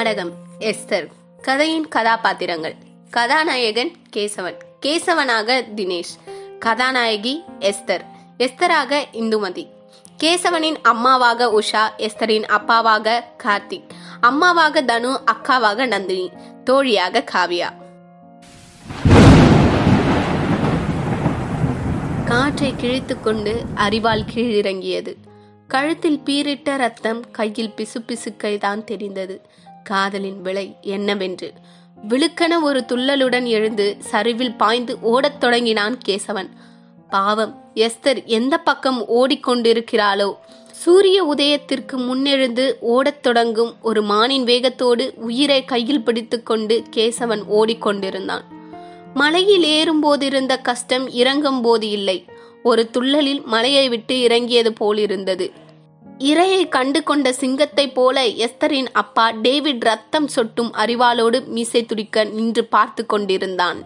நாடகம் எஸ்தர். கதையின் கதாபாத்திரங்கள். கதாநாயகன் கேசவன். கேசவனாக தினேஷ். கதாநாயகி எஸ்தர். எஸ்தராக இந்துமதி. கேசவனின் அம்மாவாக உஷா எஸ்தரின் அப்பாவாக கார்த்திக். அம்மாவாக தனு அக்காவாக நந்தினி. தோழியாக காவியா. காற்றை கிழித்துக்கொண்டு அறிவால் கீழிறங்கியது. கழுத்தில் பீரிட்ட ரத்தம் கையில் பிசுபிசுக்கை தான் தெரிந்தது. காதலின் விலை என்னவென்று. விழுக்கென ஒரு துள்ளலுடன் எழுந்து சரிவில் பாய்ந்து ஓடத் தொடங்கினான் கேசவன். பாவம் எஸ்தர் எந்த பக்கம் ஓடிக்கொண்டிருக்கிறாளோ? சூரிய உதயத்திற்கு முன்னெழுந்து ஓடத் தொடங்கும் ஒரு மானின் வேகத்தோடு உயிரை கையில் பிடித்துக்கொண்டு கேசவன் ஓடிக்கொண்டிருந்தான். மலையில் ஏறும்போதிருந்த கஷ்டம் இறங்கும் போது இல்லை. ஒரு துள்ளலில் மலையை விட்டு இறங்கியது போலிருந்தது. இரையை கண்டு கொண்ட சிங்கத்தைப் போல எஸ்தரின் அப்பா டேவிட் ரத்தம் சொட்டும் அறிவாளோடு மீசை துடிக்க நின்று பார்த்து கொண்டிருந்தான்.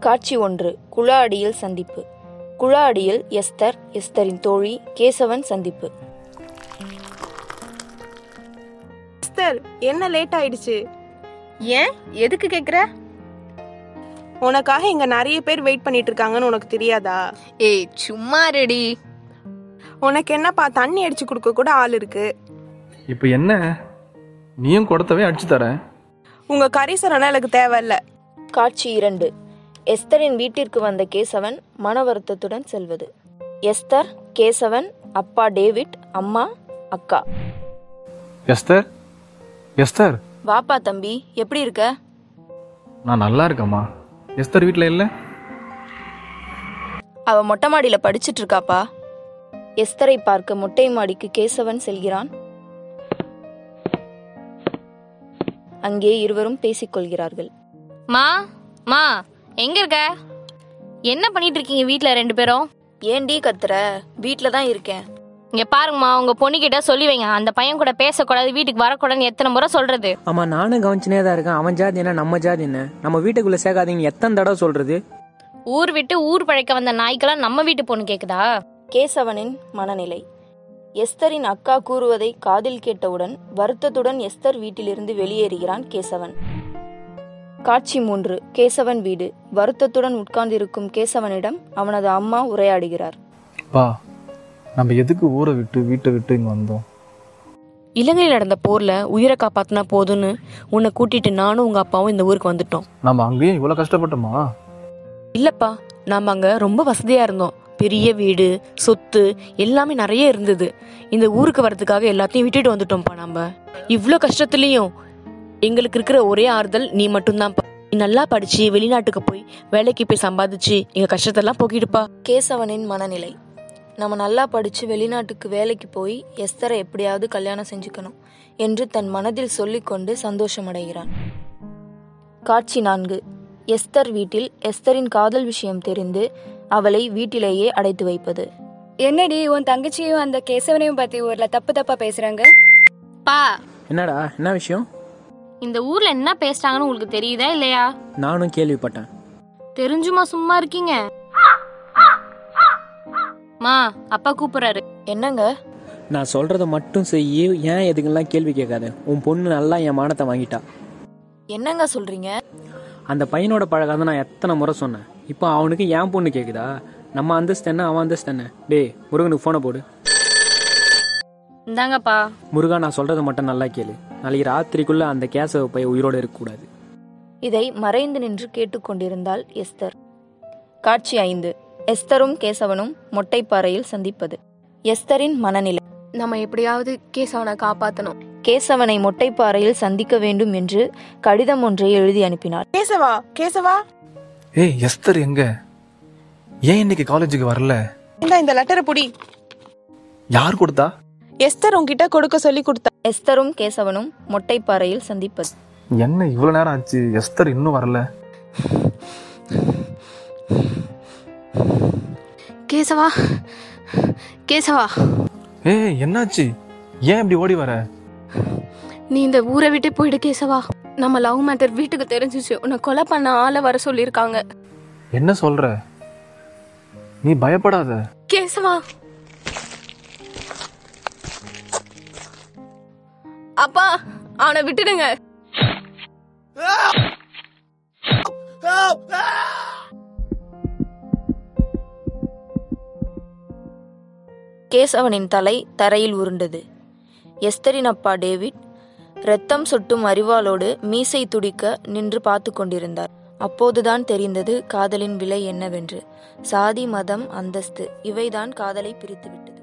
காட்சி ஒன்று குழா அடியில் சந்திப்பு. குழா அடியில் எஸ்தர் எஸ்தரின் தோழி கேசவன் சந்திப்பு. எஸ்தர் என்ன லேட் ஆயிடுச்சு? ஏன்? எதுக்கு கேக்குற? உனக்காக இங்க நிறைய பேர் வெயிட் பண்ணிட்டு இருக்காங்கன்னு உனக்கு தெரியாதா? ஏய் சும்மா ரெடி உனக்கு என்னப்பா தண்ணி அடிச்சு கொடுக்க கூட ஆள் இருக்கு? இப்போ என்ன? நீயும் கொடுத்தவே அடிச்சு தரேன் உங்க கரிசனம் எனக்கு தேவையில்ல. காட்சி இரண்டு. எஸ்தரின் வீட்டிற்கு வந்த கேசவன் மன வருத்தத்துடன் செல்வது. எஸ்தர் கேசவன் அப்பா டேவிட் அம்மா அக்கா. எஸ்தர்? எஸ்தர்? வாப்பா தம்பி எப்படி இருக்க? நான் நல்லா இருக்கேம்மா. எஸ்தர் வீட்டில் இல்லை? அவ மொட்டை மாடியில படிச்சிட்டு இருக்காப்பா. எஸ்தரை பார்க்க மொட்டை மாடிக்கு கேசவன் செல்கிறான். அங்கே இருவரும் பேசிக்கொள்கிறார்கள். மா மா எங்க இருக்க? என்ன பண்ணிட்டு இருக்கீங்க வீட்ல ரெண்டு பேரும்? ஏண்டி கத்துற? வீட்ல தான் இருக்கேன். இங்க பாருங்கம்மா உங்க பொண்ணுகிட்ட சொல்லி வைங்க. அந்த பையன் கூட பேசக்கூடாது வீட்டுக்கு வரக்கூடாதுன்னு எத்தனை முறை சொல்றது? ஆமா நானும் கவனிச்சுனே தான் இருக்கேன். அவன் ஜாதி என்ன நம்ம ஜாதி என்ன? நம்ம வீட்டுக்குள்ள சேர்க்காதீங்க எத்தனை தடவை சொல்றது? ஊர் விட்டு ஊர் பழைக்க வந்த நாய்க்கெல்லாம் நம்ம வீட்டு பொண்ணு கேக்குதா? கேசவனின் மனநிலை. எஸ்தரின் அக்கா கூறுவதை காதில் கேட்டவுடன் வருத்தத்துடன் எஸ்தர் வீட்டிலிருந்து வெளியேறுகிறான் கேசவன். காட்சி மூன்று. கேசவன் வீடு. வருத்தத்துடன் உட்கார்ந்திருக்கும் கேசவனிடம் அவனது அம்மா உரையாடுகிறார். பா நம்ம எதுக்கு ஊரை விட்டு வீட்டை விட்டு இங்கே வந்தோம்? இலங்கையில் நடந்த போர்ல உயிரை காப்பாத்தினா போதும்னு உன்னை கூட்டிட்டு நானும் உங்க அப்பாவும் இந்த ஊருக்கு வந்துட்டோம். நம்ம அங்கேயும் இவ்வளோ கஷ்டப்பட்டோமா? இல்லப்பா நாம அங்க ரொம்ப வசதியா இருந்தோம். பெரிய வீடு சொத்து எல்லாமே நிறைய இருந்தது. இந்த ஊருக்கு வர்றதுக்காக எல்லாத்தையும் விட்டுட்டு வந்துட்டோம்ப்பா நம்ம இவ்வளோ கஷ்டத்துலேயும் எங்களுக்கு இருக்கிற ஒரே ஆறுதல் நீ மட்டும்தான்ப்பா. நீ நல்லா படிச்சு வெளிநாட்டுக்கு போய் வேலைக்கு போய் சம்பாதிச்சு எங்க கஷ்டத்தெல்லாம் போக்கிடுப்பா. கேசவனின் மனநிலை. நம்ம நல்லா படிச்சு வெளிநாட்டுக்கு வேலைக்கு போய் எஸ்தரை எப்படியாவது கல்யாணம் செஞ்சுக்கணும் என்று தன் மனதில் சொல்லிக்கொண்டு சந்தோஷமடைகிறான். காட்சி நான்கு. எஸ்தர் வீட்டில் எஸ்தரின் காதல் விஷயம் தெரிந்து அவளை வீட்டிலேயே அடைத்து வைப்பது. என்னடி உன் தங்கச்சியும் அந்த கேசவனையும் பத்தி ஊர்ல தப்பு தப்பா பேசுறாங்க? பா. என்னடா என்ன விஷயம்? இந்த ஊர்ல என்ன பேசுறாங்கன்னு உங்களுக்கு தெரியுதா இல்லையா? நானும் கேள்விப்பட்டேன். தெரிஞ்சுமா சும்மா இருக்கீங்க. மா அப்பா கூப்பிடுறாரு என்னங்க? நான் சொல்றத மட்டும் செய்யி ஏன் எதுக்கெல்லாம் கேள்வி கேட்காத? உன் பொண்ணு நல்லா என் மானத்தை வாங்கிட்டா. என்னங்க சொல்றீங்க? அந்த பையனோட பழகாத நான் எத்தனை முறை சொன்னேன். இப்போ அவனுக்கு என் பொண்ணு கேக்குதா? நம்ம அந்தஸ்து என்ன அவன் அந்தஸ்து என்ன டேய் முருகனுக்கு போனை போடு. இந்தாங்கப்பா. முருகா நான் சொல்றத மட்டும் நல்லா கேளு. நாளைக்கு ராத்திரிக்குள்ள அந்த கேசவ பைய உயிரோட இருக்கக்கூடாது. இதை மறைந்து நின்று கேட்டுக்கொண்டிருந்தாள் எஸ்தர். காட்சி ஐந்து. எஸ்தரும் கேசவனும் மொட்டைப்பாறையில் சந்திப்பது. எஸ்தரின் மனநிலை. நம்ம எப்படியாவது கேசவனை காப்பாத்தணும். கேசவனை மொட்டைப்பாறையில் சந்திக்க வேண்டும் என்று கடிதம் ஒன்றை எழுதி அனுப்பினாள். கேசவா? கேசவா? ஏய் எஸ்தர் எங்க? ஏன் இன்னைக்கு காலேஜுக்கு வரல? இந்த இந்த லெட்டரை புடி. யார் கொடுத்தா? எஸ்தர் உன்கிட்ட கொடுக்க சொல்லி கொடுத்தா. எஸ்தரும் கேசவனும் மொட்டைப்பாறையில் சந்திப்பது. என்ன இவ்வளோ நேரம் ஆச்சு? எஸ்தர் இன்னும் வரல. கேசவா? கேசவா? ஏய் என்னாச்சு? ஏன் இப்படி ஓடி வர? நீ இந்த ஊரை விட்டு போயிடு கேசவா. நம்ம லவ் மேட்டர் வீட்டுக்கு தெரிஞ்சிச்சு. உன்னை கொலை பண்ண ஆளை வர சொல்லியிருக்காங்க. என்ன சொல்ற? நீ பயப்படாத. கேசவா. அப்பா அவனை விட்டுடுங்க. கேசவனின் தலை தரையில் உருண்டது. எஸ்தரின் அப்பா டேவிட் இரத்தம் சொட்டும் அறிவாளோடு மீசை துடிக்க நின்று பார்த்து கொண்டிருந்தார். அப்போதுதான் தெரிந்தது காதலின் விலை என்னவென்று. சாதி மதம் அந்தஸ்து இவைதான் காதலை பிரித்துவிட்டது.